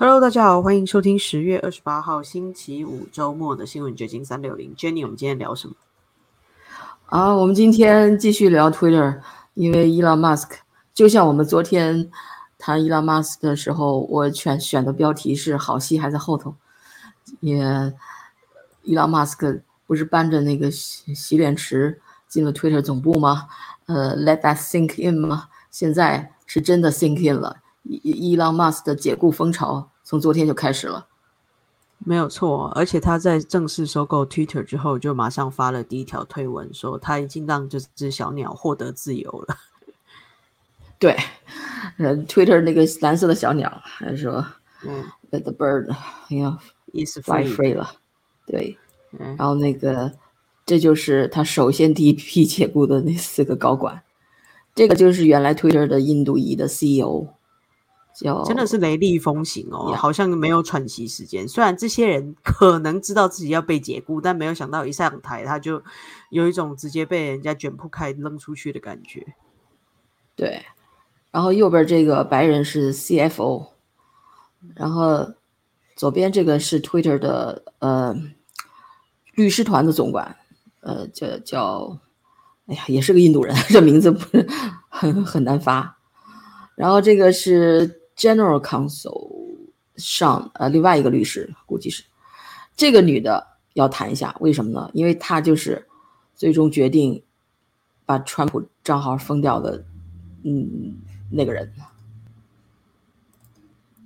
Hello，大家好，欢迎收听十月二十八号星期五周末的新闻掘金三六零。Jenny，我们今天聊什么？啊，我们今天继续聊 Twitter，因为 Elon Musk，就像我们昨天谈 Elon Musk 的时候，我选选的标题是“好戏还在后头”。也，Elon Musk 不是搬着那个洗洗脸池进了 Twitter 总部吗？呃，Let that sink in 吗？现在是真的 sink in 了。Elon Musk 的解雇风潮从昨天就开始了，没有错。而且他在正式收购 Twitter 之后，就马上发了第一条推文，说他已经让这只小鸟获得自由了。对，呃，Twitter 那个蓝色的小鸟还说，嗯 the bird，哎呀，is fly free 了。对，然后那个，这就是他首先第一批解雇的那四个高管，这个就是原来 Twitter 的印度裔的 CEO。真的是雷厉风行哦，好像没有喘息时间。虽然这些人 可能知道自己要被解雇，但没有想到一上台他就有一种直接被人家卷铺开扔出去的感觉。对，然后右边这个白人是 CFO，然后左边这个是 Twitter 的呃律师团的总管，呃叫叫，哎呀，也是个印度人，这名字不是很很难发。然后这个是。General Counsel 上，呃，另外一个律师估计是这个女的要谈一下，为什么呢？因为她就是最终决定把川普账号封掉的，嗯，那个人。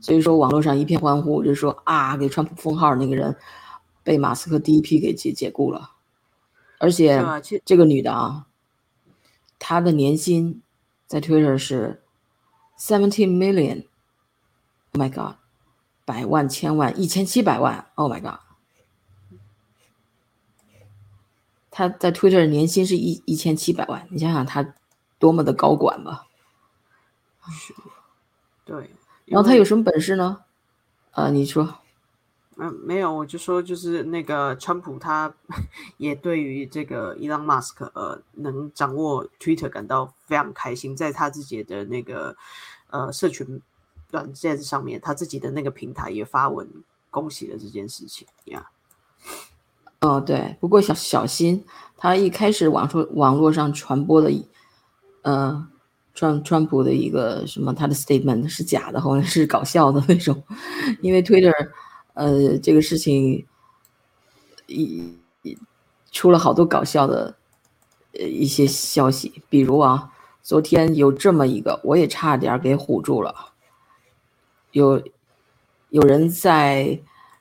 所以说网络上一片欢呼，就说啊，给川普封号那个人被马斯克第一批给解解雇了，而且这个女的啊，她的年薪在 Twitter 是 seventeen million。Oh my god，百万、千万、一千七百万！Oh my god，他在 Twitter 年薪是一一千七百万，你想想他多么的高管吧。是，对。然后他有什么本事呢？呃，你说。嗯，没有，我就说就是那个川普，他 也对于这个伊朗马斯克呃能掌握 Twitter 感到非常开心，在他自己的那个呃社群。软件上面，他自己的那个平台也发文恭喜了这件事情呀。哦，对，不过小小心，他一开始网说网络上传播的，呃，川川普的一个什么他的 statement 是假的，好像是搞笑的那种。因为 Twitter，呃，这个事情一出了好多搞笑的呃一些消息，比如啊，昨天有这么一个，我也差点给唬住了。有有人在，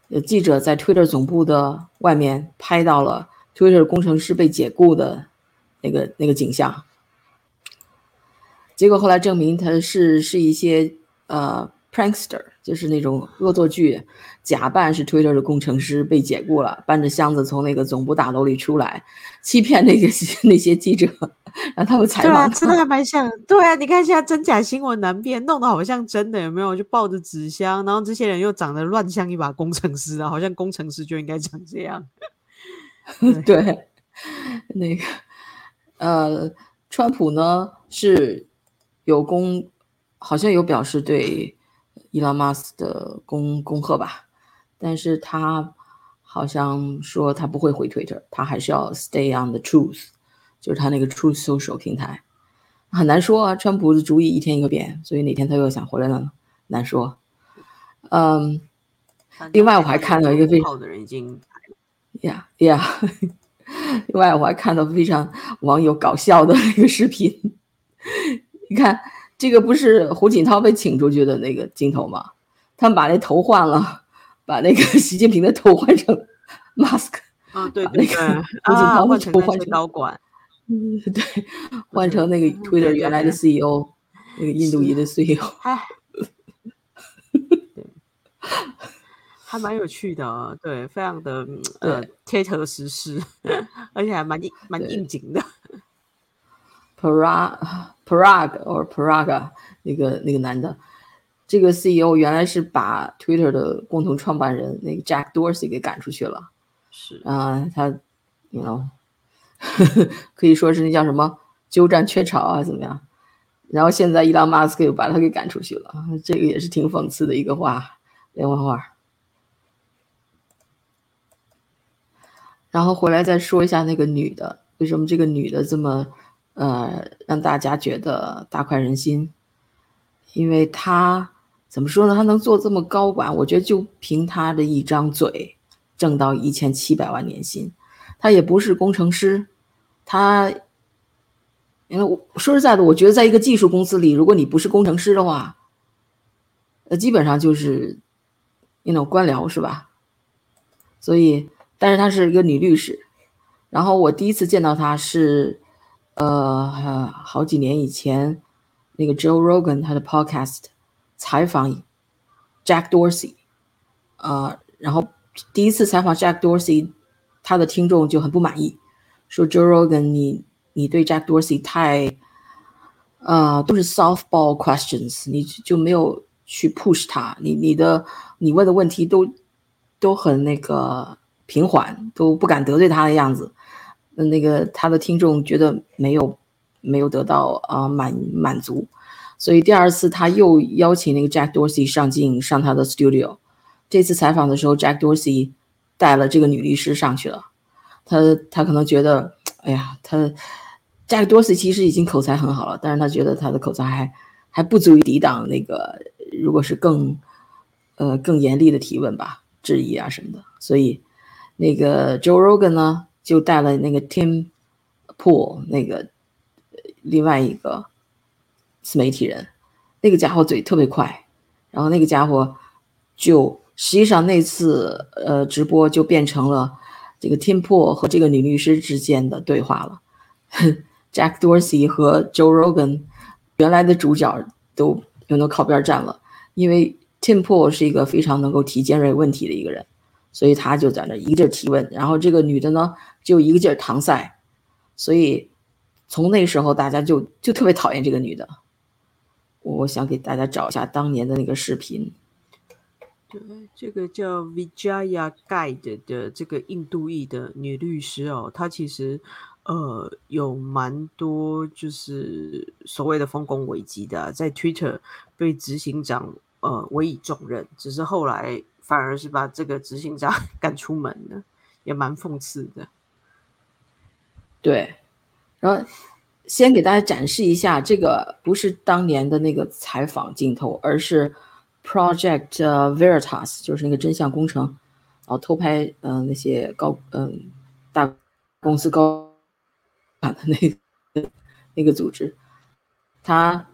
呃，记者在 Twitter 总部的外面拍到了 Twitter 工程师被解雇的那个那个景象，结果后来证明他是是一些呃。Prankster 就是那种恶作剧，假扮是 Twitter 的工程师被解雇了，搬着箱子从那个总部大楼里出来，欺骗那个 那些记者，让他们采访。对啊，真的还蛮像。对啊，你看现在真假新闻难辨，弄得好像真的，有没有？就抱着纸箱，然后这些人又长得乱像一把工程师啊，好像工程师就应该长这样。对，那个呃，川普呢是有公，好像有表示对。伊拉马斯的恭恭贺吧，但是他好像说他不会回 Twitter，他还是要 stay on the truth，就是他那个 Truth Social 平台，很难说啊。川普的主意一天一个变，所以哪天他又想回来了呢？难说。嗯，另外我还看到一个非常的人已经呀呀，另外我还看到非常网友搞笑的一个视频，你看。这个不是胡锦涛被请出去的那个镜头吗？他们把那头换了，把那个 习近平的头换成 mask，啊，对对对，胡锦涛的头换成高管，嗯，对，换成那个 Twitter 原来的 CEO，那个印度裔的 CEO，还，还蛮有趣的，对，非常的呃贴合实事，而且还蛮应蛮应景的。Parag Parag or Paraga 那个那个男的，这个 CEO 原来是把 Twitter 的共同创办人那个 Jack Dorsey 给赶出去了，是啊，他，you know，可以说是那叫什么鸠占鹊巢啊，怎么样？然后现在伊朗马斯克又把他给赶出去了，这个也是挺讽刺的一个话，连环画。然后回来再说一下那个女的，为什么这个女的这么呃让大家觉得大快人心？因为她怎么说呢？她能做这么高管，我觉得就凭她的一张嘴，挣到一千七百万年薪。她也不是工程师，她因为我说实在的，我觉得在一个技术公司里，如果你不是工程师的话，呃，基本上就是那种官僚，是吧？所以。但是她是一个女律师，然后我第一次见到她是，呃，好几年以前，那个 Joe Rogan 他的 podcast 采访 Jack Dorsey，呃，然后第一次采访 Jack Dorsey，他的听众就很不满意，说 Joe Rogan 你你对 Jack Dorsey 太，呃，都是 softball questions，你就没有去 push 他，你你的你问的问题都都很那个。平缓都不敢得罪他的样子，那个他的听众觉得没有没有得到啊满满足，所以第二次他又邀请那个 Jack Dorsey 上镜上他的 studio。这次采访的时候，Jack Dorsey 带了这个女律师上去了。他他可能觉得，哎呀，他 Jack Dorsey 其实已经口才很好了，但是他觉得他的口才还还不足以抵挡那个如果是更呃更严厉的提问吧，质疑啊什么的，所以。那个 Joe Rogan 呢，就带了那个 Tim Pool 那个另外一个自媒体人，那个家伙嘴特别快，然后那个家伙就实际上那次呃直播就变成了这个 Tim Pool 和这个女律师之间的对话了。Jack Dorsey 和 Joe Rogan 原来的主角都有都靠边站了，因为 Tim Pool 是一个非常能够提尖锐问题的一个人。所以他就在那一个劲儿提问，然后这个女的呢就一个劲儿搪塞，所以从那时候大家就就特别讨厌这个女的。我想给大家找一下当年的那个视频。对，这个叫 Vijaya Guide 的这个印度裔的女律师哦，她其实呃有蛮多就是所谓的丰功伟绩的，在 Twitter 被执行长呃委以重任，只是后来。反而是把这个执行长 赶出门的，也蛮讽刺的。对，然后先给大家展示一下，这个不是当年的那个采访镜头，而是 Project Veritas，就是那个真相工程，然后偷拍嗯那些高嗯大公司高管的那个那个组织，他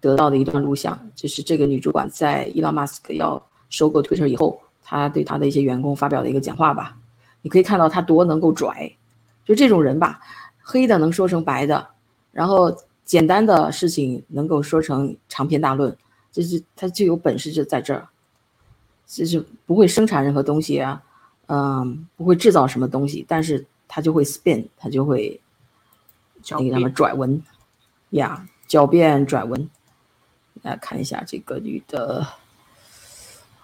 得到的一段录像，就是这个女主管在伊拉马斯克要。收购 Twitter 以后，他对他的一些员工发表的一个讲话吧，你可以看到他多能够拽，就这种人吧，黑的能说成白的，然后简单的事情能够说成长篇大论，这是他就有本事就在这儿，就是不会生产任何东西啊，嗯，不会制造什么东西，但是他就会 spin，他就会那个什么拽文呀，狡辩拽文，来看一下这个女的。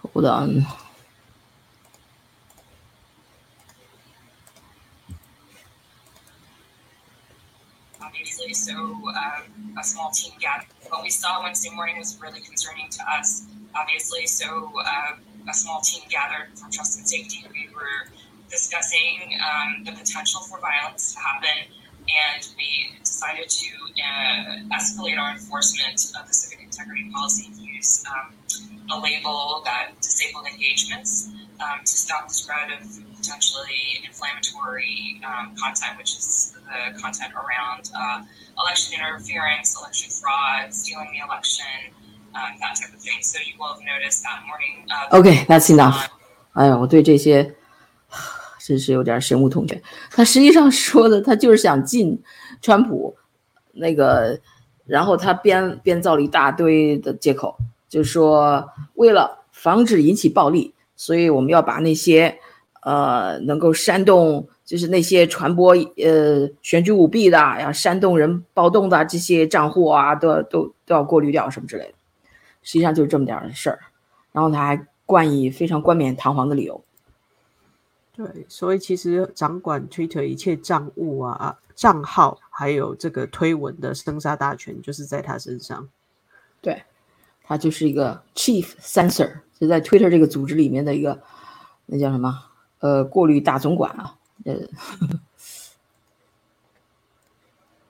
Hold on. Obviously, so um, a small team gathered. What we saw Wednesday morning was really concerning to us. Obviously, so uh, a small team gathered from Trust and Safety. We were discussing um, the potential for violence to happen, and we decided to uh, escalate our enforcement of the civic integrity policy use um, a label that disabled engagements um, to stop the spread of potentially inflammatory um, content, which is the content around uh, election interference, election fraud, stealing the election, um, that type of thing. So you will have noticed that morning. Uh, okay, that's enough. 哎呀，我对这些真是有点深恶痛绝。他实际上说的，他就是想进川普那个，然后他编编造了一大堆的借口。 就说为了防止引起暴力，所以我们要把那些呃能够煽动，就是那些传播呃选举舞弊的要、煽动人暴动的这些账户啊，都都都要过滤掉什么之类的。实际上就是这么点事儿，然后他还冠以非常冠冕堂皇的理由。对，所以其实掌管 Twitter 一切账务啊、账号，还有这个推文的生杀大权，就是在他身上。对。他就是一个 chief censor， 是在 Twitter 这个组织里面的一个那叫什么？呃，过滤大总管啊，呃，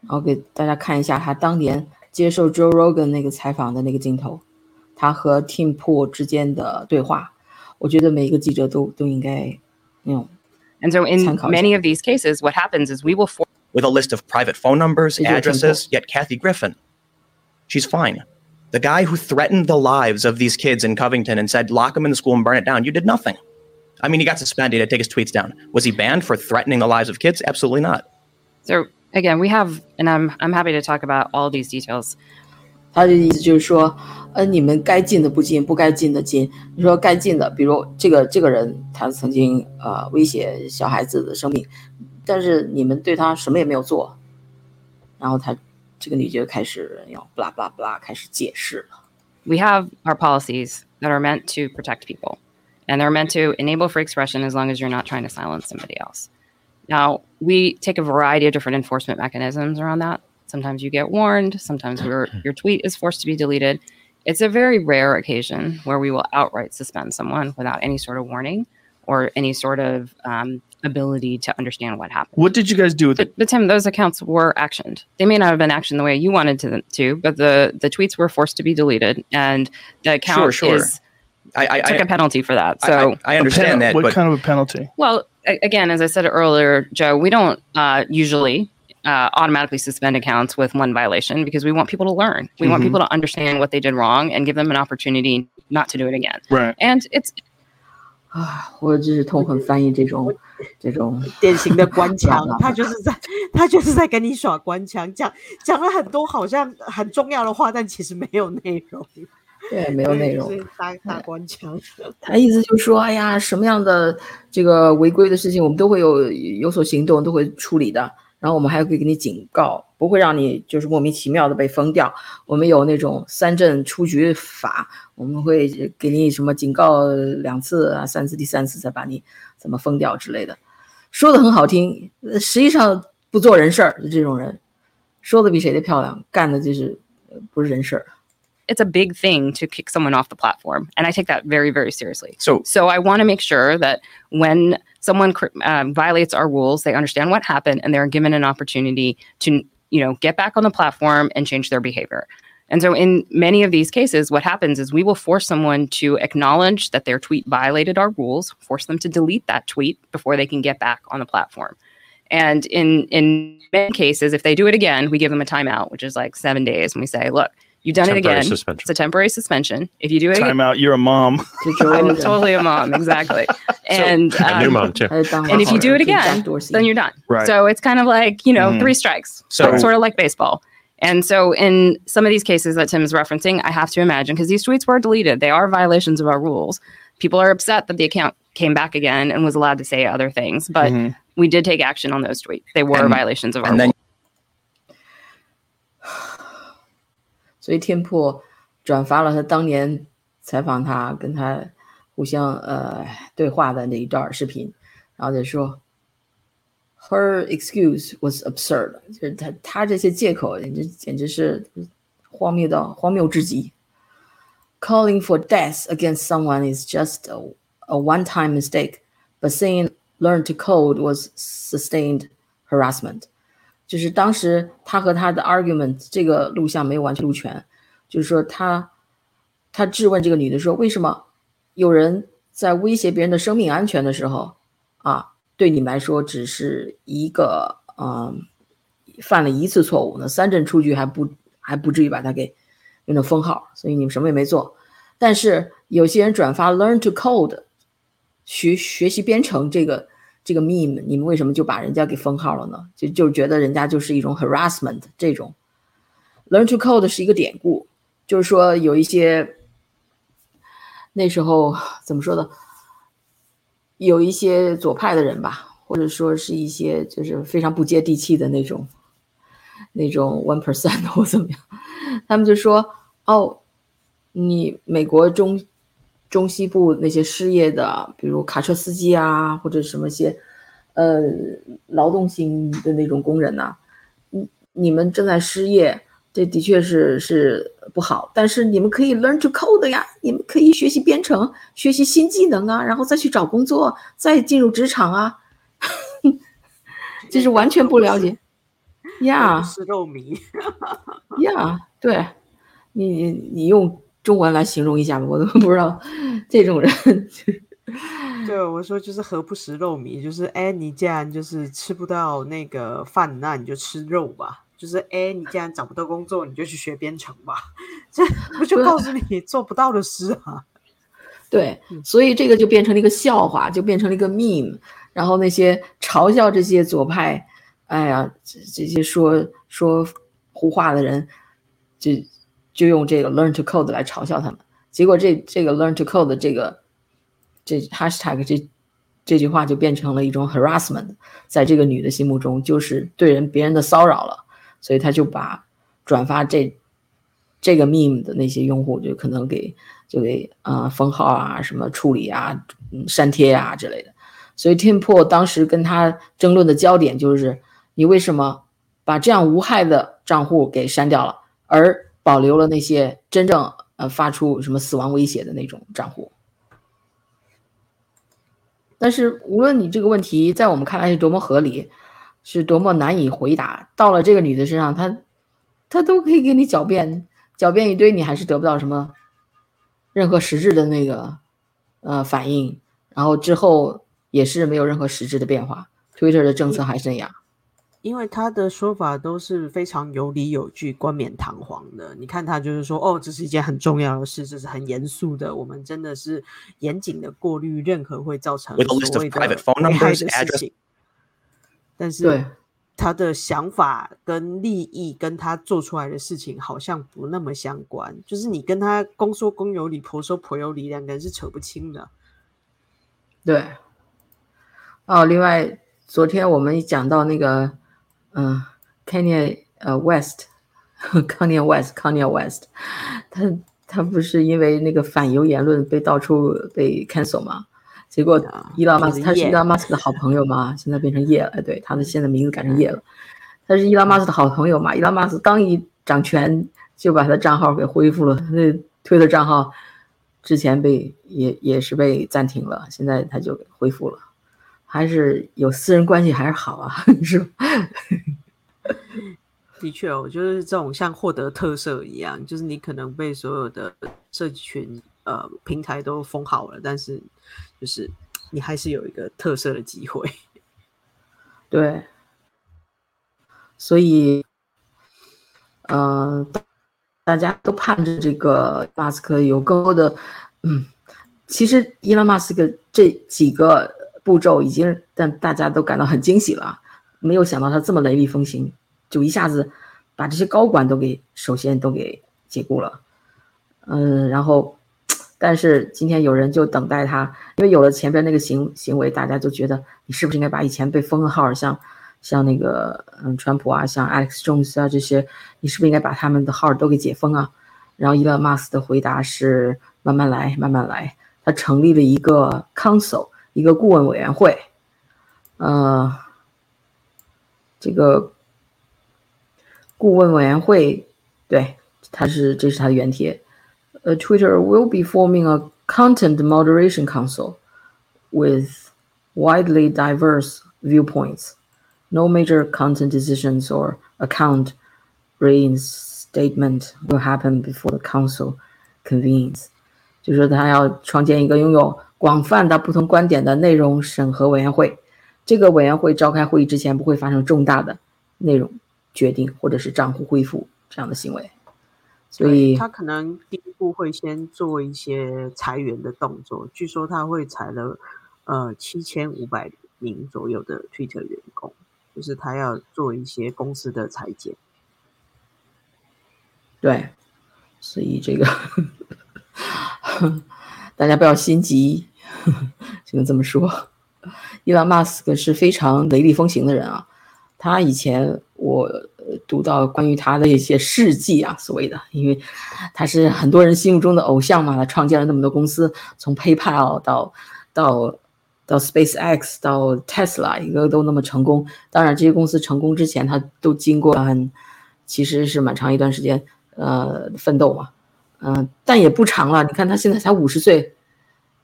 然后给大家看一下他当年接受 Joe Rogan 那个采访的那个镜头，他和 Tim Pool 之间的对话。我觉得每一个记者都都应该那种。 And so, in 参考一下。 many of these cases, what happens is we will force with a list of private phone numbers, Is it addresses, yet Kathy Griffin, she's fine. The guy who threatened the lives of these kids in Covington and said, lock them in the school and burn it down, you did nothing. I mean, he got suspended, he had to take his tweets down. Was he banned for threatening the lives of kids? Absolutely not. So again, we have, and I'm I'm happy to talk about all these details. 他的意思就是说，呃，你们该进的不进，不该进的进。你说该进的，比如这个这个人，他曾经呃威胁小孩子的生命，但是你们对他什么也没有做，然后他 这个女就开始要不啦不啦不啦开始解释了。 We have our policies that are meant to protect people, and they're meant to enable free expression as long as you're not trying to silence somebody else. Now, we take a variety of different enforcement mechanisms around that. Sometimes you get warned, sometimes your, your tweet is forced to be deleted. It's a very rare occasion where we will outright suspend someone without any sort of warning or any sort of um, ability to understand what happened. What did you guys do with But, it? but Tim, those accounts were actioned. They may not have been actioned the way you wanted to, to but the, the tweets were forced to be deleted, and the account sure. is I, I, took I, a penalty for that. So, I, I understand Pen- that, What but kind of a penalty? well, a- again, as I said earlier, Joe, we don't uh, usually uh, automatically suspend accounts with one violation because we want people to learn. We want Mhm. people to understand what they did wrong and give them an opportunity not to do it again. Right. And it's 啊，我真是痛恨翻译这种 这种典型的官腔他就是在他就是在跟你耍官腔，讲讲了很多好像很重要的话，但其实没有内容，对没有内容打打官腔。他意思就是说，哎呀，什么样的这个违规的事情，我们都会有有所行动，都会处理的。然后我们还会给你警告，不会让你就是莫名其妙的被封掉。我们有那种三振出局法，我们会给你什么警告两次啊，三次，第三次再把你怎么封掉之类的。说的很好听，呃实际上不做人事儿的这种人，说的比谁的漂亮，干的就是呃不是人事儿。it's a big thing to kick someone off the platform, and I take that very, very seriously. so So I want to make sure that when someone um, violates our rules, they understand what happened and they're given an opportunity to, you know, get back on the platform and change their behavior. And so in many of these cases, what happens is we will force someone to acknowledge that their tweet violated our rules, force them to delete that tweet before they can get back on the platform. And in in many cases, if they do it again, we give them a timeout, which is like seven days, and we say, "Look, You've done temporary it again. Suspension. It's a temporary suspension. If you do it, time again, out. You're a mom. I'm totally a mom, exactly. and so, um, a new um, mom too. And if you do it again, then you're done. Right. So it's kind of like you know mm. three strikes. So sort of like baseball. And so in some of these cases that Tim is referencing, I have to imagine because these tweets were deleted, they are violations of our rules. People are upset that the account came back again and was allowed to say other things, but mm-hmm. we did take action on those tweets. They were and, violations of our rules. 所以天破转发了他当年采访他跟他互相呃对话的那一段视频，然后就说，Her excuse was absurd，就是他他这些借口简直简直是荒谬到荒谬至极。Calling for death against someone is just a, a one-time mistake, but saying learn to code was sustained harassment. 就是当时他和他的 argument 这个录像没有完全录全，就是说他他质问这个女的说，为什么有人在威胁别人的生命安全的时候啊，对你们来说只是一个嗯犯了一次错误，那三振出局还不还不至于把他给用成封号，所以你们什么也没做。但是有些人转发 learn to code 学学习编程这个这个 meme，你们为什么就把人家给封号了呢？就就觉得人家就是一种 harassment 这种。learn to code 是一个典故，就是说有一些那时候怎么说呢？有一些左派的人吧，或者说是一些就是非常不接地气的那种那种 one percent 或怎么样，他们就说哦，你美国中中西部那些失业的，比如卡车司机啊，或者什么些呃劳动型的那种工人呐、你你们正在失业，这的确是是不好。但是你们可以 learn to code 呀，你们可以学习编程，学习新技能啊，然后再去找工作，再进入职场啊。这是完全不了解 呀，是肉迷 呀。对，你你用中文来形容一下吧，我都不知道这种人。对，我说就是何不食肉糜，就是哎，你既然就是吃不到那个饭，那你就吃肉吧。就是哎，你既然找不到工作，你就去学编程吧。这不就告诉你做不到的事啊？对，所以这个就变成了一个笑话，就变成了一个 meme。然后那些嘲笑这些左派，哎呀，这这些说说胡话的人，就就用这个 learn to code 来嘲笑他们。结果这这个 learn to code 这个。这 hashtag 这这句话就变成了一种 harassment，在这个女的心目中就是对人别人的骚扰了，所以他就把转发这这个 meme 的那些用户就可能给就给啊封号啊什么处理啊嗯删帖啊之类的。所以 Tim Pool 当时跟他争论的焦点就是你为什么把这样无害的账户给删掉了，而保留了那些真正呃发出什么死亡威胁的那种账户。但是，无论你这个问题在我们看来是多么合理，是多么难以回答，到了这个女的身上，她，她都可以给你狡辩，狡辩一堆，你还是得不到什么任何实质的那个呃反应，然后之后也是没有任何实质的变化，Twitter 的政策还是那样。因为他的说法都是非常有理有据、冠冕堂皇的。你看他就是说，哦，这是一件很重要的事，这是很严肃的。我们真的是严谨的过滤任何会造成所谓的危害的事情。但是他的想法跟利益跟他做出来的事情好像不那么相关。就是你跟他公说公有理，婆说婆有理，两个人是扯不清的。对。哦，另外昨天我们讲到那个。嗯，Kanye 呃 West，Kanye West，Kanye West，他他不是因为那个反犹言论被到处被 cancel 吗？结果伊拉马斯他是伊拉马斯的好朋友嘛？现在变成叶了，对，他的现在名字改成叶了。他是伊拉马斯的好朋友嘛？伊拉马斯刚一掌权就把他的账号给恢复了，那推的账号之前被也也是被暂停了，现在他就恢复了。还是有私人关系还是好啊，是吧？的确我觉得这种像获得特色一样，就是你可能被所有的社群呃平台都封好了，但是就是你还是有一个特色的机会。对，所以，嗯，大家都盼着这个马斯克有更多的，嗯，其实伊隆马斯克这几个。步骤已经让大家都感到很惊喜了，没有想到他这么雷厉风行，就一下子把这些高管都给首先都给解雇了。嗯，然后，但是今天有人就等待他，因为有了前边那个行行为，大家就觉得你是不是应该把以前被封的号，像像那个嗯川普啊，像 Alex Jones 啊这些，你是不是应该把他们的号都给解封啊？然后伊隆马斯的回答是慢慢来，慢慢来。他成立了一个 Council。一个顾问委员会，呃，这个顾问委员会，对，它是这是它的原帖。呃，Twitter will be forming a content moderation council with widely diverse viewpoints. No major content decisions or account reinstatement will happen before the council convenes. 就说他要创建一个拥有 广泛的不同观点的内容审核委员会，这个委员会召开会议之前不会发生重大的内容决定或者是账户恢复这样的行为，所以他可能第一步会先做一些裁员的动作。据说他会裁了呃七千五百名左右的 Twitter 员工，就是他要做一些公司的裁减。对，所以这个 大家不要心急。只能这么说，伊朗马斯克是非常雷厉风行的人啊。他以前我读到关于他的一些事迹啊，所谓的，因为他是很多人心目中的偶像嘛，他创建了那么多公司，从 PayPal 到到到 SpaceX 到 Tesla，一个都那么成功。当然，这些公司成功之前，他都经过很其实是蛮长一段时间呃奋斗嘛，嗯、但也不长了。你看他现在才五十岁，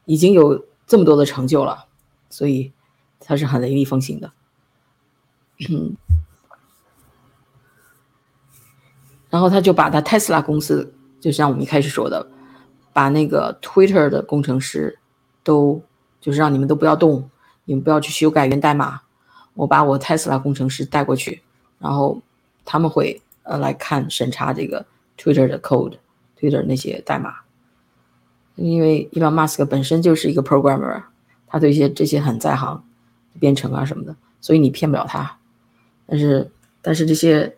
已经有这么多的成就了，所以他是很雷厉风行的。嗯，然后他就把他 Tesla 公司，就像我们一开始说的，把那个 Twitter 的工程师都就是让你们都不要动，你们不要去修改源代码，我把我 Tesla 工程师带过去，然后他们会呃来看审查这个 Twitter 的 code，Twitter 那些代码，因为伊朗马斯克本身就是一个 programmer，他对一些这些很在行，编程啊什么的，所以你骗不了他。但是但是这些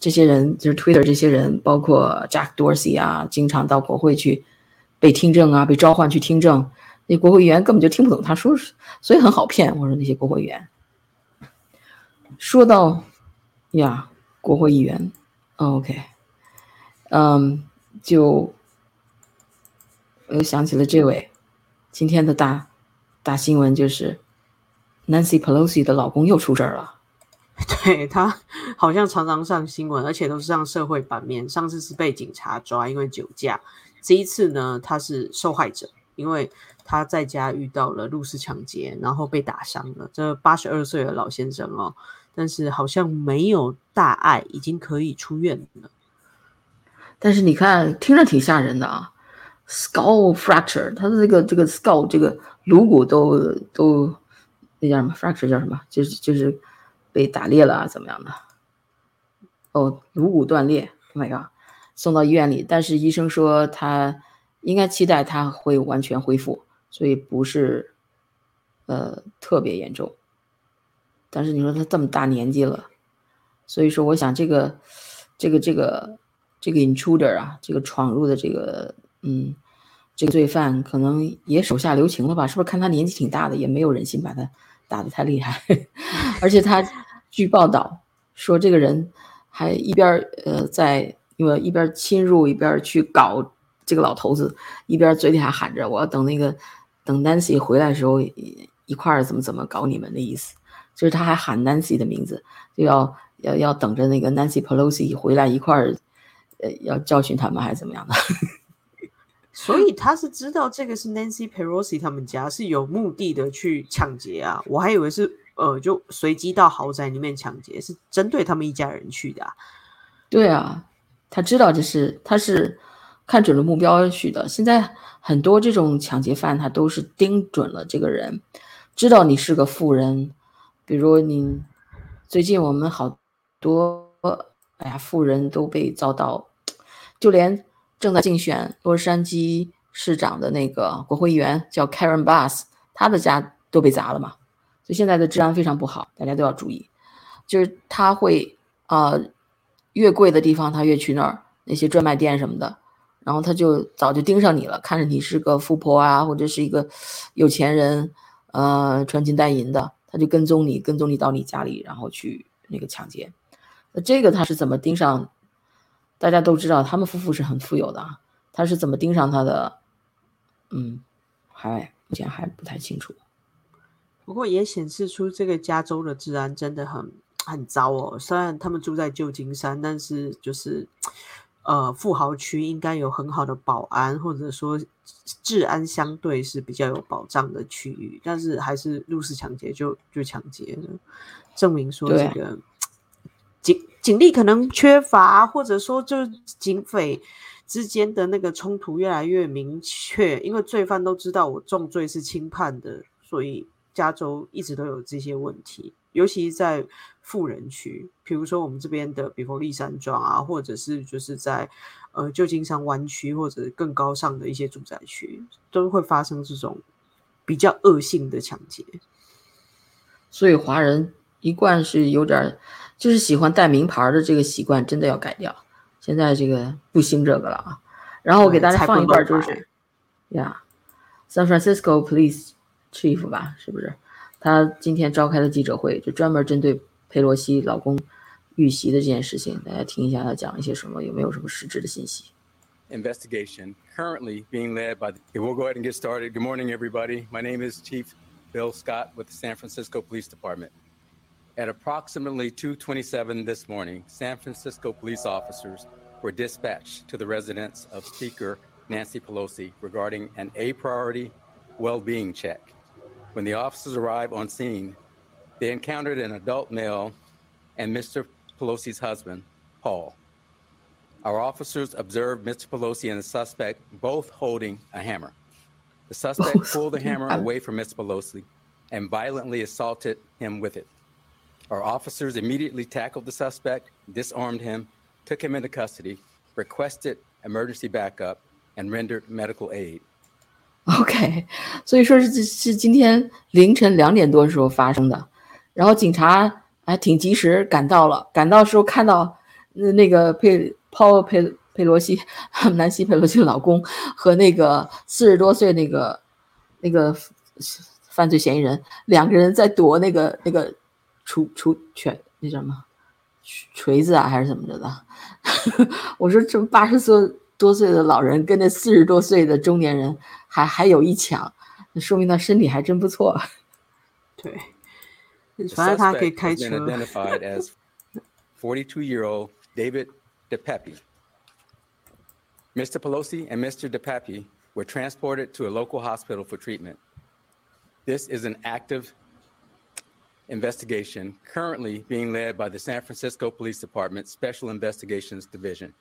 这些人就是 Twitter 这些人，包括 Jack Dorsey 啊，经常到国会去被听证啊，被召唤去听证，那国会议员根本就听不懂他说，所以很好骗。我说那些国会议员。说到呀，国会议员，OK，嗯，就我又想起了这位，今天的大大新闻就是 Nancy Pelosi 的老公又出事儿了。对他好像常常上新闻，而且都是上社会版面。上次是被警察抓，因为酒驾；这一次呢，他是受害者，因为他在家遇到了入室抢劫，然后被打伤了。这八十二岁的老先生哦，但是好像没有大碍，已经可以出院了。但是你看，听着挺吓人的啊，skull fracture，他的这个这个 skull 这个颅骨都都那叫什么 fracture 叫什么？就是就是。被打裂了啊，怎么样的？哦，颅骨断裂，Oh my god！送到医院里，但是医生说他应该期待他会完全恢复，所以不是呃特别严重。但是你说他这么大年纪了，所以说我想这个这个这个这个 intruder 啊，这个闯入的这个嗯这个罪犯可能也手下留情了吧？是不是看他年纪挺大的，也没有忍心把他。打的太厉害，而且他据报道说，这个人还一边呃在因为一边侵入一边去搞这个老头子，一边嘴里还喊着我要等那个等 Nancy 回来的时候一块儿怎么怎么搞你们的意思，就是他还喊 Nancy 的名字，就要要要等着那个 Nancy Pelosi 回来一块儿呃要教训他们还是怎么样的。所以他是知道这个是 Nancy Pelosi 他们家是有目的的去抢劫啊，我还以为是呃就随机到豪宅里面抢劫，是针对他们一家人去的。对啊，他知道这是他是看准了目标去的。现在很多这种抢劫犯他都是盯准了这个人，知道你是个富人，比如你最近我们好多哎呀富人都被遭到，就连。正在竞选洛杉矶市长的那个国会议员叫 Karen Bass，他的家都被砸了嘛，所以现在的治安非常不好，大家都要注意。就是他会啊，越贵的地方他越去那儿，那些专卖店什么的，然后他就早就盯上你了，看着你是个富婆啊，或者是一个有钱人，呃，穿金戴银的，他就跟踪你，跟踪你到你家里，然后去那个抢劫。那这个他是怎么盯上？大家都知道，他们夫妇是很富有的啊。他是怎么盯上他的？嗯，还目前还不太清楚。不过也显示出这个加州的治安真的很很糟哦。虽然他们住在旧金山，但是就是呃富豪区应该有很好的保安，或者说治安相对是比较有保障的区域，但是还是入室抢劫就就抢劫了，证明说这个。警警力可能缺乏，或者说就是警匪之间的那个冲突越来越明确，因为罪犯都知道我重罪是轻判的，所以加州一直都有这些问题，尤其在富人区，比如说我们这边的比佛利山庄啊，或者是就是在呃旧金山湾区或者更高尚的一些住宅区，都会发生这种比较恶性的抢劫，所以华人一贯是有点。就是喜欢带名牌的这个习惯真的要改掉，现在这个不兴这个了啊。然后我给大家放一段，就是呀，San Francisco Police Chief 吧，是不是？他今天召开的记者会，就专门针对佩洛西老公遇袭的这件事情，大家听一下他讲一些什么，有没有什么实质的信息？Investigation currently being led by. We'll go ahead and get started. Good morning, everybody. My name is Chief Bill Scott with the San Francisco Police Department. At approximately 2:27 this morning, San Francisco police officers were dispatched to the residence of Speaker Nancy Pelosi regarding an A priority well-being check. When the officers arrived on scene, they encountered an adult male and Mr. Pelosi's husband, Paul. Our officers observed Mr. Pelosi and the suspect both holding a hammer. The suspect pulled the holding a hammer hammer. away from Mr. Pelosi and violently assaulted him with it. Our officers immediately tackled the suspect, disarmed him, took him into custody, requested emergency backup, and rendered medical aid. OK，所以说是是是今天凌晨两点多的时候发生的，然后警察还挺及时赶到了，赶到的时候看到那那个佩 Paul 佩佩罗西南希佩罗西的老公和那个四十多岁那个那个犯罪嫌疑人两个人在夺那个那个 除除拳那叫什么锤锤子啊还是怎么着的？我说这八十岁多岁的老人跟那四十多岁的中年人还还有一抢，那说明他身体还真不错。对，反正他可以开车。identified as 42-year-old David DePepe. Mr. Pelosi and Mr. DePepe were transported to a local hospital for treatment. This is an active investigation currently being led by the San Francisco Police Department Special Investigations Division.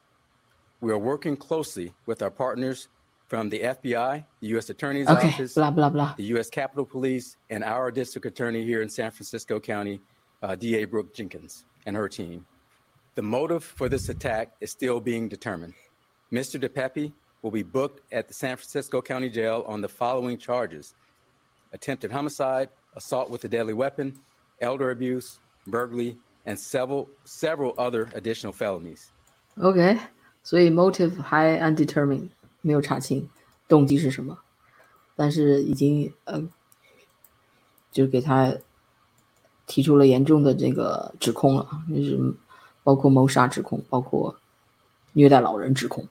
We are working closely with our partners from the FBI, the U.S. Attorney's okay, Office, blah, blah, blah. the U.S. Capitol Police, and our district attorney here in San Francisco County, uh, DA Brooke Jenkins and her team. The motive for this attack is still being determined. Mr. DePepe will be booked at the San Francisco County Jail on the following charges attempted homicide, assault with a deadly weapon, elder abuse, burglary, and several, several other additional felonies. OK，所以 motive high undetermined 没有查清动机是什么，但是已经呃，就给他提出了严重的这个指控了，就是包括谋杀指控，包括虐待老人指控。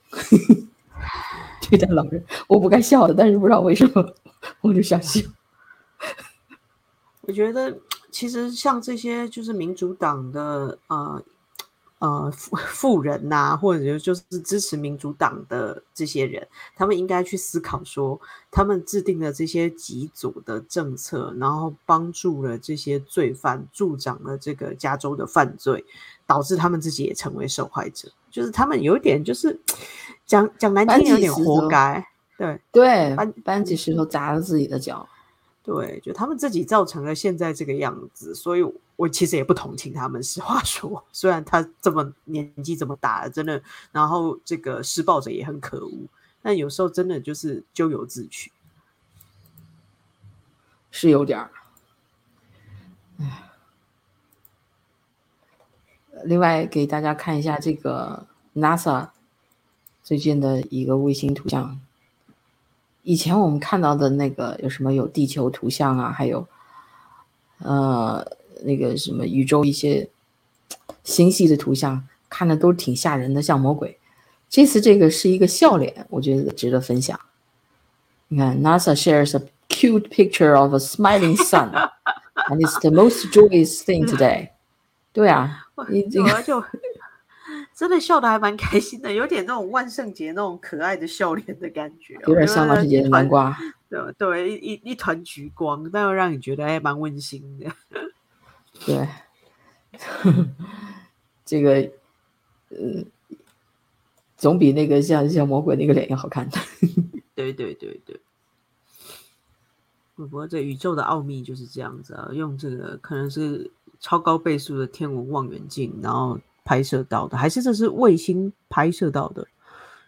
虐待老人，我不该笑的，但是不知道为什么我就想笑。我觉得其实像这些就是民主党的呃呃富富人呐、或者就是支持民主党的这些人，他们应该去思考说，他们制定的这些极左的政策，然后帮助了这些罪犯，助长了这个加州的犯罪，导致他们自己也成为受害者。就是他们有一点就是讲讲难听，有点活该。对，对搬，搬起石头砸了自己的脚。对，就他们自己造成了现在这个样子，所以我其实也不同情他们。实话说，虽然他这么年纪这么大了，真的，然后这个施暴者也很可恶，但有时候真的就是咎由自取。是有点儿。另外给大家看一下这个 NASA 最近的一个卫星图像。以前我们看到的那个有什么有地球图像啊，还有呃那个什么宇宙一些星系的图像，看的都挺吓人的，像魔鬼。这次这个是一个笑脸，我觉得值得分享。你看，NASA shares a cute picture of a smiling sun, and it's the most joyous thing today。对啊，你这个就真的笑的还蛮开心的，有点那种万圣节那种可爱的笑脸的感觉哦，有点像万圣节的南瓜。对对，一一一团橘光，但又让你觉得还蛮温馨的。对，这个呃，总比那个像像魔鬼那个脸要好看的。对对对对。不过这宇宙的奥秘就是这样子啊，用这个可能是超高倍数的天文望远镜，然后拍摄到的，还是这是卫星拍摄到的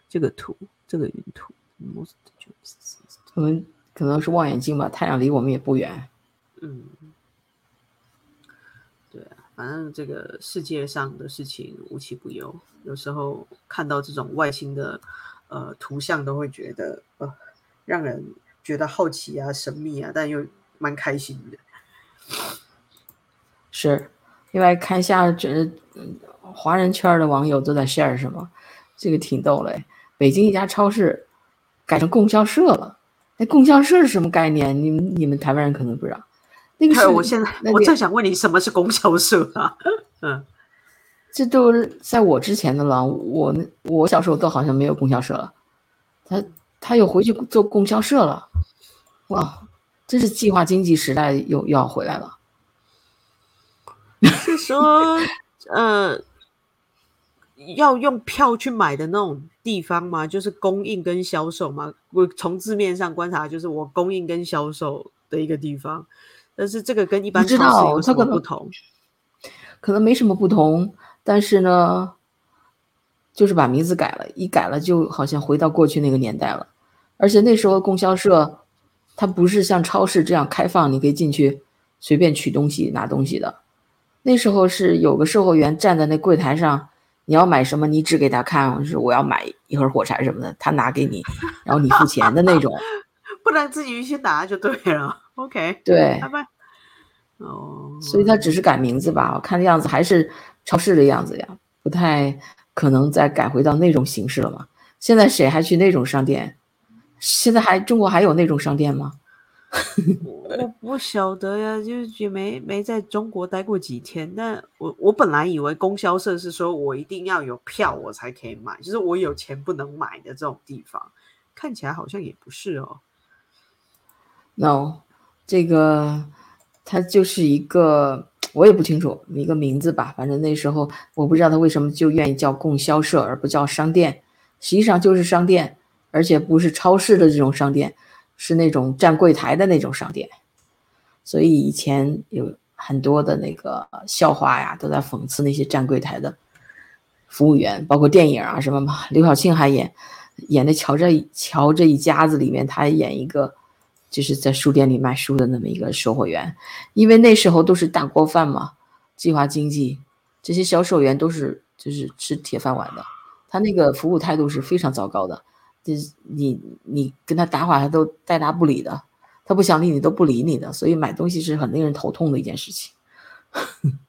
这个图，这个云图。可能可能是望远镜吧，太阳离我们也不远。嗯，对啊，反正这个世界上的事情无奇不有，有时候看到这种外星的呃图像，都会觉得呃让人觉得好奇啊、神秘啊，但又蛮开心的。是，另外看一下这嗯华人圈的网友都在 share 什么，这个挺逗嘞。北京一家超市改成供销社了，那供销社是什么概念？你们你们台湾人可能不知道，那那个是对，我现在我那个正想问你，什么是供销社啊？嗯，这都是在我之前的了。我我小时候都好像没有供销社了，他他又回去做供销社了，哇，真是计划经济时代又又要回来了。是说呃，要用票去买的那种地方吗？就是供应跟销售吗？我从字面上观察，就是我供应跟销售的一个地方。但是这个跟一般超市有什么不同？可能没什么不同，但是呢，就是把名字改了，一改了就好像回到过去那个年代了。而且那时候供销社，它不是像超市这样开放，你可以进去随便取东西、拿东西的。那时候是有个售货员站在那柜台上，你要买什么，你指给他看，是我要买一盒火柴什么的，他拿给你，然后你付钱的那种。不能自己去拿就对了。OK，对，拜拜。哦，所以他只是改名字吧，我看的样子还是超市的样子呀，不太可能再改回到那种形式了嘛。现在谁还去那种商店？现在还中国还有那种商店吗？我不晓得呀，就是也没没在中国待过几天。那我我本来以为供销社是说我一定要有票我才可以买，就是我有钱不能买的这种地方，看起来好像也不是哦。no，这个它就是一个我也不清楚一个名字吧，反正那时候我不知道他为什么就愿意叫供销社而不叫商店，实际上就是商店，而且不是超市的这种商店，是那种站柜台的那种商店。所以以前有很多的那个笑话呀，都在讽刺那些站柜台的服务员，包括电影啊什么嘛。刘晓庆还演演的乔这乔这一家子里面，他还演一个就是在书店里卖书的那么一个售货员，因为那时候都是大锅饭嘛，计划经济，这些销售员都是就是吃铁饭碗的，他那个服务态度是非常糟糕的，就是你你跟他打话他都带答不理的。他不想理你都不理你的，所以买东西是很令人头痛的一件事情。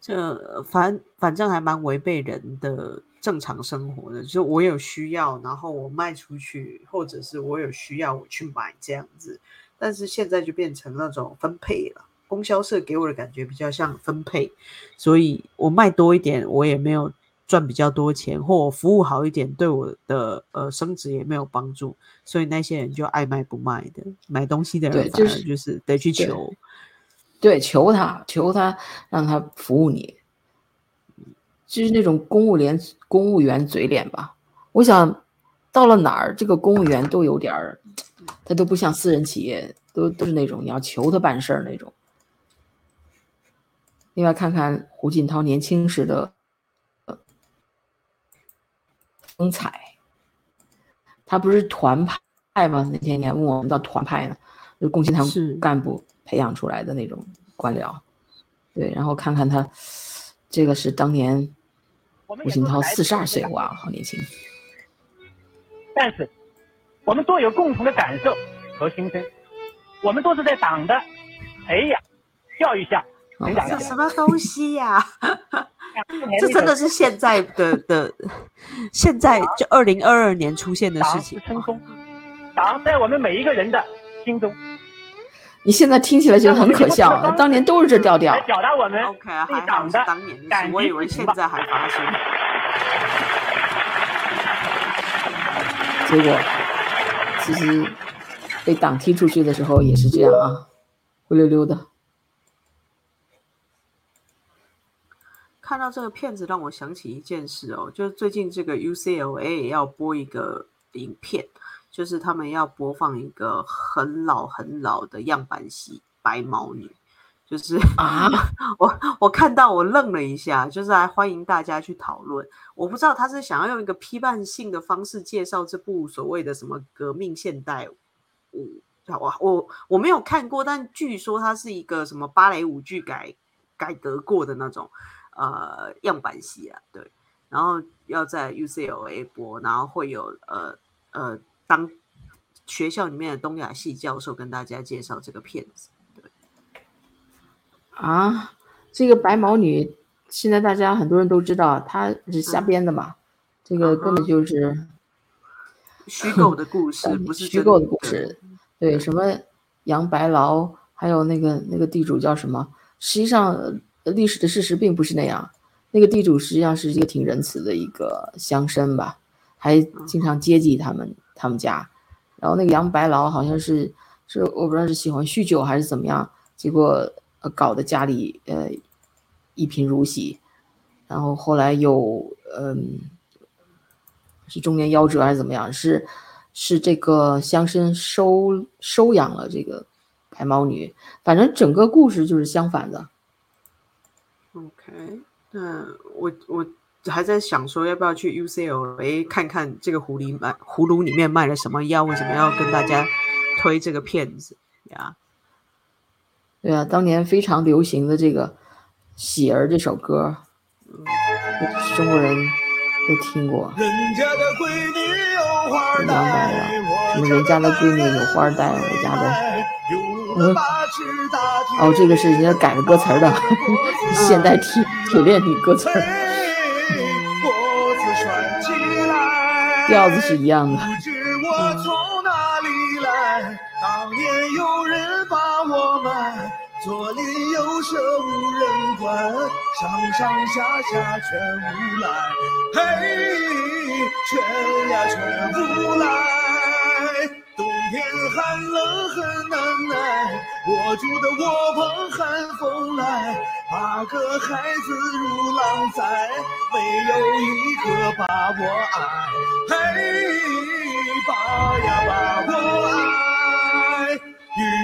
这反反正还蛮违背人的正常生活的，就我有需要，然后我卖出去，或者是我有需要我去买这样子。但是现在就变成那种分配了，供销社给我的感觉比较像分配，所以我卖多一点，我也没有赚比较多钱，或我服务好一点，对我的呃升职也没有帮助，所以那些人就爱卖不卖的，买东西的人就是就是得去对求。对，求他，求他，让他服务你，就是那种公务员公务员嘴脸吧。我想到了哪儿，这个公务员都有点儿，他都不像私人企业，都都是那种你要求他办事儿那种。另外，看看胡锦涛年轻时的呃风采，他不是团派吗？那天你还问我们到团派呢，就共青团是干部培养出来的那种官僚。对，然后看看他，这个是当年胡锦涛四十二岁，哇，好年轻。但是我们都有共同的感受和心声，我们都是在党的培养、教育下成长这起来。什么东西呀、这 这真的是现在的的，现在就二零二二年出现的事情是。称松，党在我们每一个人的心中，你现在听起来觉得很可笑，当年都是这调调来。表达我们 OK，还党的是当年的我以为现在还发生。结果其实被党踢出去的时候也是这样啊，灰溜溜的。看到这个片子，让我想起一件事哦，就是最近这个 UCLA 也要播一个影片，就是他们要播放一个很老很老的样板戏《白毛女》，就是啊，我我看到我愣了一下，就是还欢迎大家去讨论。我不知道他是想要用一个批判性的方式介绍这部所谓的什么革命现代舞，我我我没有看过，但据说它是一个什么芭蕾舞剧改改革过的那种呃样板戏啊，对。然后要在 UCLA 播，然后会有呃呃当学校里面的东亚系教授跟大家介绍这个片子。对啊，这个白毛女，现在大家很多人都知道，她是瞎编的嘛，这个根本就是虚构的故事，嗯不是虚构的故事。对，什么杨白劳还有那个那个地主叫什么？实际上，呃历史的事实并不是那样。那个地主实际上是一个挺仁慈的一个乡绅吧，还经常接济他们他们家。然后那个杨白劳好像是是我不知道是喜欢酗酒还是怎么样，结果呃搞得家里呃一贫如洗，然后后来又嗯是中年夭折还是怎么样？是是这个乡绅收收养了这个白毛女，反正整个故事就是相反的。OK，那我我还在想说，要不要去 UCLA 看看这个狐狸卖葫芦里面卖了什么药，为什么要跟大家推这个片子呀？对啊，当年非常流行的这个《喜儿》这首歌，中国人都听过。人家的闺女有花明白了什么人家的闺女有花戴我家的嗯。哦，这个是人家改了歌词儿的，现代铁铁链女歌词儿，调子是一样的。不知我从哪里来，当年有人把我卖，左邻右舍无人管，上上下下全无赖，嘿，全呀全无赖。天寒冷很难耐，我住的窝棚寒风来，八个孩子如狼崽，没有一个把我爱，嘿，把呀把我爱。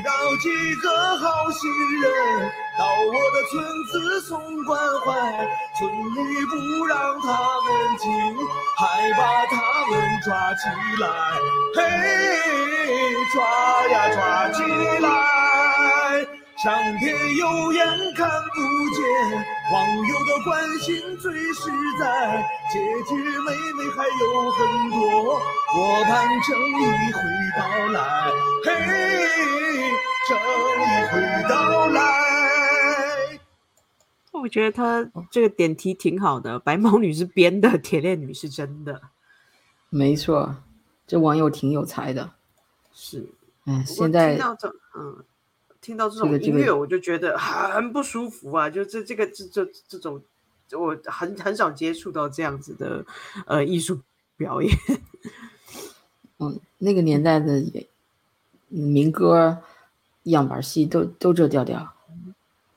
找几个好心人，到我的村子送关怀，村里不让他们进，还把他们抓起来，嘿，抓呀抓起来。上天有眼看不见，网友的关心最实在，姐姐妹妹还有很多，我盼正义会到来，嘿，正义会到来。我觉得他这个点题挺好的，白毛女是编的，铁链女是真的，没错，这网友挺有才的。是。哎，现在嗯，听到这种音乐，我就觉得很不舒服啊！就这这个这这这种，我很很少接触到这样子的呃艺术表演。嗯，那个年代的民歌样板戏都都这调调。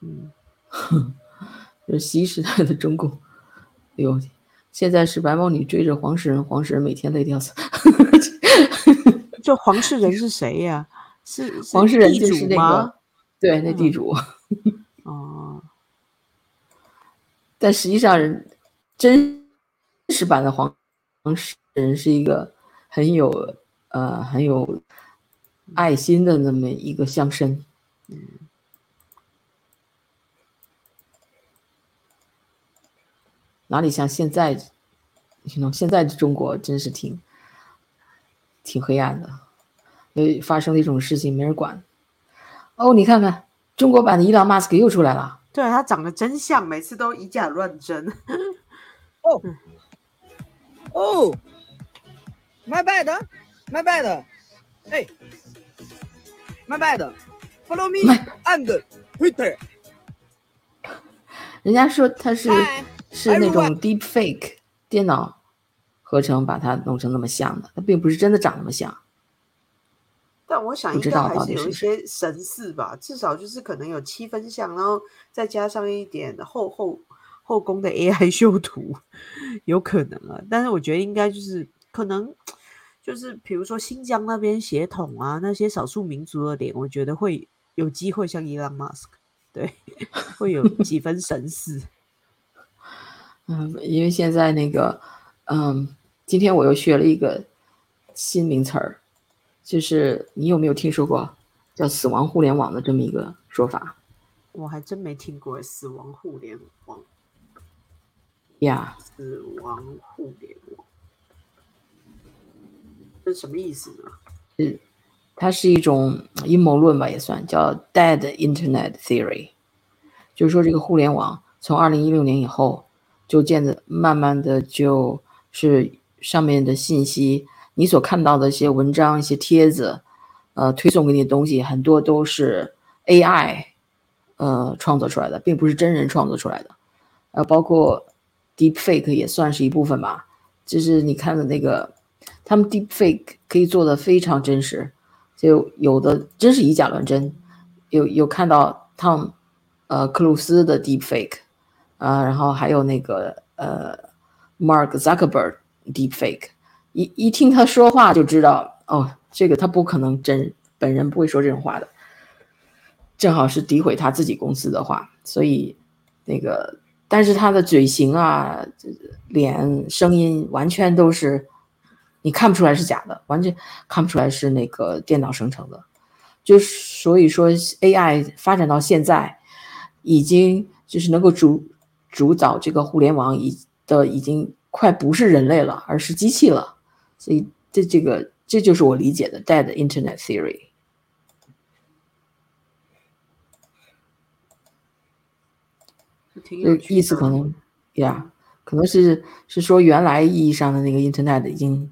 嗯，就新时代的中共，哎呦，现在是白毛女追着黄世仁，黄世仁每天累得要死。就黄世仁是谁呀、是是黄世仁就是那个？对，那地嗯主。哦，但实际上人真实版的黄黄世仁是一个很有呃很有爱心的那么一个乡绅。嗯哪里像现在，你现在的中国真是挺挺黑暗的，呃，发生了一种事情没人管。哦，你看看中国版的伊朗马斯克又出来了。对啊，他长得真像，每次都以假乱真。哦哦 my bad, my bad. Hey, my bad. Follow me and Twitter. 人家说他是 Hi, 是那种 deep fake 电脑合成把它弄成那么像的，它并不是真的长那么像。但我想应不知道该还是有一些神似吧，至少就是可能有七分像，然后再加上一点后后后宫的 AI 修图，有可能啊。但是我觉得应该就是可能就是比如说新疆那边血统啊，那些少数民族的脸，我觉得会有机会像伊朗马斯克，对，会有几分神似。嗯，因为现在那个，嗯，今天我又学了一个新名词儿，就是你有没有听说过叫“死亡互联网”的这么一个说法？我还真没听过死亡互联网，呀死亡互联网，这是什么意思呢？嗯它是一种阴谋论吧，也算叫 “dead internet theory”，就是说这个互联网从二零一六年以后，就渐的慢慢的就是上面的信息，你所看到的一些文章、一些帖子，呃，推送给你的东西，很多都是 AI 呃创作出来的，并不是真人创作出来的。呃，包括 Deepfake 也算是一部分吧。就是你看的那个，他们 Deepfake 可以做的非常真实，就有的真是以假乱真。有有看到 Tom 呃克鲁斯的 Deepfake 啊，然后还有那个呃 Mark Zuckerberg Deepfake，一一听他说话就知道哦，这个他不可能真本人不会说这种话的，正好是诋毁他自己公司的话，所以那个但是他的嘴型啊、脸、声音完全都是你看不出来是假的，完全看不出来是那个电脑生成的。就所以说，AI 发展到现在，已经就是能够主主导这个互联网已的已经快不是人类了，而是机器了。所以这这个这就是我理解的 Dead Internet Theory。就意思可能呀，可能是是说原来意义上的那个 Internet 已经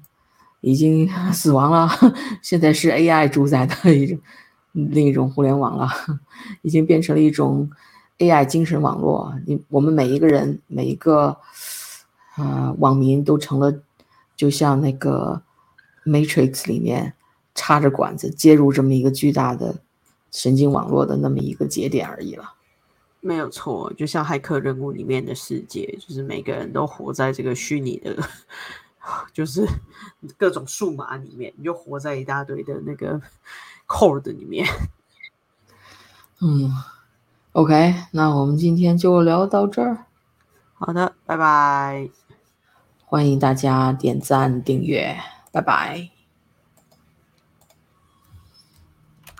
已经 死亡了，现在是 AI 主宰的一种。另一种互联网了，已经变成了一种 AI 精神网络。你我们每一个人，每一个啊网民都成了，就像那个 Matrix 里面插着管子接入这么一个巨大的神经网络的那么一个节点而已了。没有错，就像骇客任务里面的世界，就是每个人都活在这个虚拟的，就是各种数码里面，你就活在一大堆的那个。Code 里面，嗯，OK，那我们今天就聊到这儿。好的，拜拜，欢迎大家点赞订阅，拜拜。